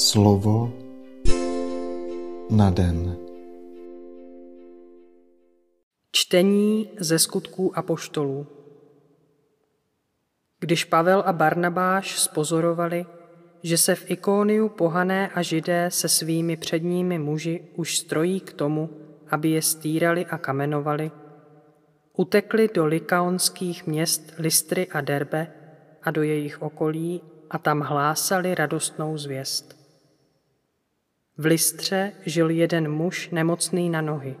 Slovo na den. Čtení ze skutků apoštolů. Když Pavel a Barnabáš spozorovali, že se v Ikóniu pohané a židé se svými předními muži už strojí k tomu, aby je stírali a kamenovali, utekli do likaonských měst Listry a Derbe a do jejich okolí a tam hlásali radostnou zvěst. V Listře žil jeden muž nemocný na nohy.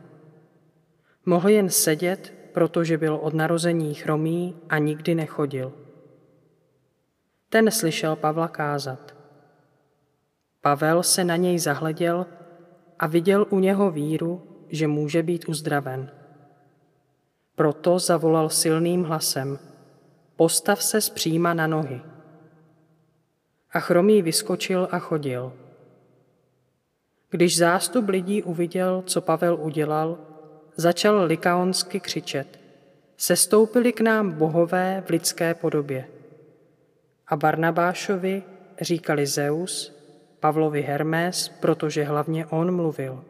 Mohl jen sedět, protože byl od narození chromý a nikdy nechodil. Ten slyšel Pavla kázat. Pavel se na něj zahleděl a viděl u něho víru, že může být uzdraven. Proto zavolal silným hlasem, postav se zpříma na nohy. A chromý vyskočil a chodil. Když zástup lidí uviděl, co Pavel udělal, začal likaonsky křičet. Sestoupili k nám bohové v lidské podobě. A Barnabášovi říkali Zeus, Pavlovi Hermes, protože hlavně on mluvil.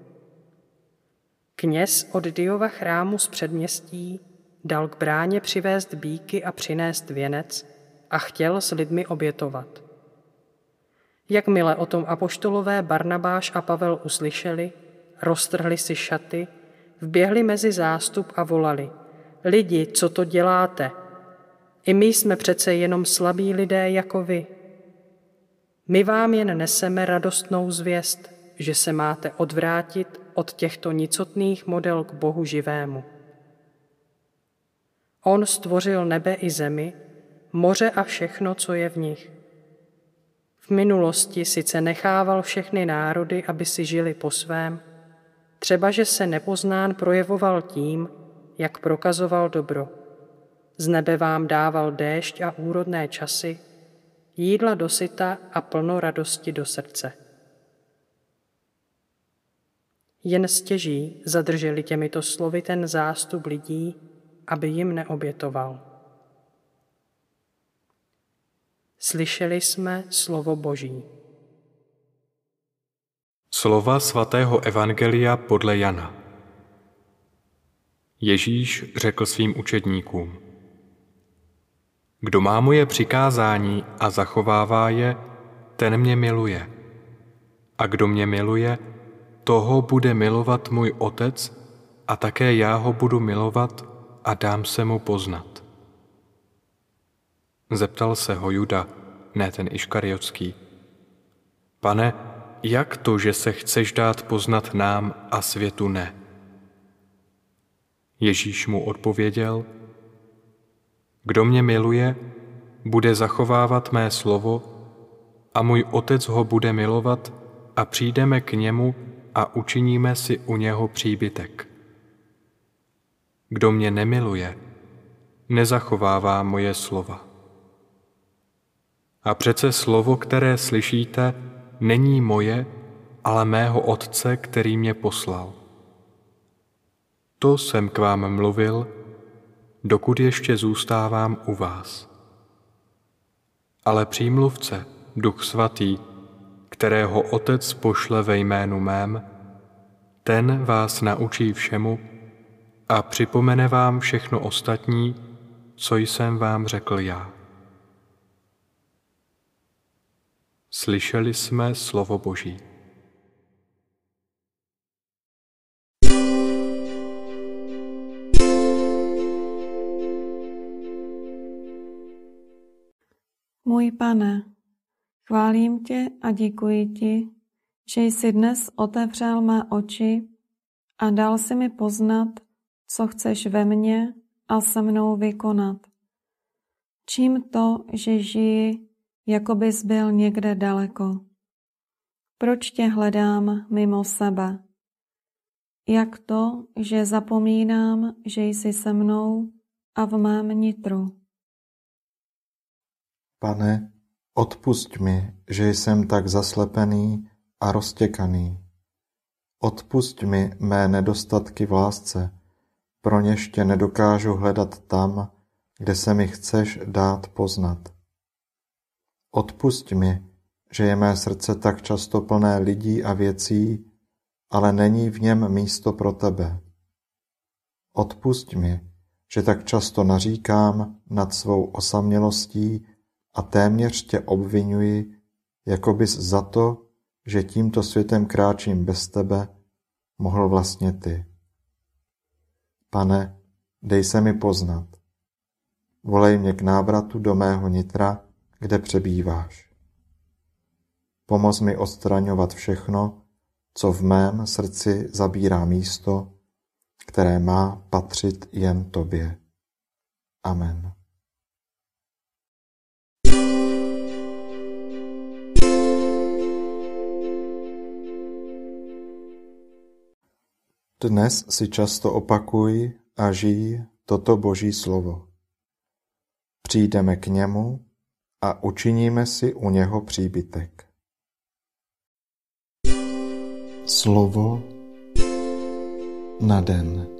Kněz od Diova chrámu z předměstí dal k bráně přivést bíky a přinést věnec a chtěl s lidmi obětovat. Jakmile o tom apoštolové Barnabáš a Pavel uslyšeli, roztrhli si šaty, vběhli mezi zástup a volali, lidi, co to děláte? I my jsme přece jenom slabí lidé jako vy. My vám jen neseme radostnou zvěst, že se máte odvrátit od těchto nicotných model k Bohu živému. On stvořil nebe i zemi, moře a všechno, co je v nich. V minulosti sice nechával všechny národy, aby si žili po svém, třeba že se nepoznán projevoval tím, jak prokazoval dobro. Z nebe vám dával déšť a úrodné časy, jídla dosyta a plno radosti do srdce. Jen stěží zadrželi těmito slovy ten zástup lidí, aby jim neobětoval. Slyšeli jsme slovo Boží. Slova svatého Evangelia podle Jana. Ježíš řekl svým učedníkům, Kdo má moje přikázání a zachovává je, ten mě miluje. A kdo mě miluje, toho bude milovat můj otec a také já ho budu milovat a dám se mu poznat. Zeptal se ho Juda, ne ten Iškariotský. Pane, jak to, že se chceš dát poznat nám a světu ne? Ježíš mu odpověděl, kdo mě miluje, bude zachovávat mé slovo a můj otec ho bude milovat a přijdeme k němu a učiníme si u něho příbytek. Kdo mě nemiluje, nezachovává moje slova. A přece slovo, které slyšíte, není moje, ale mého Otce, který mě poslal. To jsem k vám mluvil, dokud ještě zůstávám u vás. Ale přímluvce, Duch Svatý, kterého Otec pošle ve jménu mém, ten vás naučí všemu a připomene vám všechno ostatní, co jsem vám řekl já. Slyšeli jsme slovo Boží. Můj pane, chválím tě a děkuji ti, že jsi dnes otevřel mé oči a dal si mi poznat, co chceš ve mně a se mnou vykonat. Čím to, že žiji, jako bys byl někde daleko? Proč tě hledám mimo sebe? Jak to, že zapomínám, že jsi se mnou a v mém nitru? Pane, odpusť mi, že jsem tak zaslepený a roztěkaný. Odpusť mi mé nedostatky v lásce, pro něž tě nedokážu hledat tam, kde se mi chceš dát poznat. Odpusť mi, že je mé srdce tak často plné lidí a věcí, ale není v něm místo pro tebe. Odpusť mi, že tak často naříkám nad svou osamělostí a téměř tě obvinuji, jako bys za to, že tímto světem kráčím bez tebe, mohl vlastně ty. Pane, dej se mi poznat. Volej mě k návratu do mého nitra, kde přebýváš. Pomoz mi odstraňovat všechno, co v mém srdci zabírá místo, které má patřit jen tobě. Amen. Dnes si často opakuj a žij toto Boží slovo. Přijdeme k němu a učiníme si u něho příbytek. Slovo na den.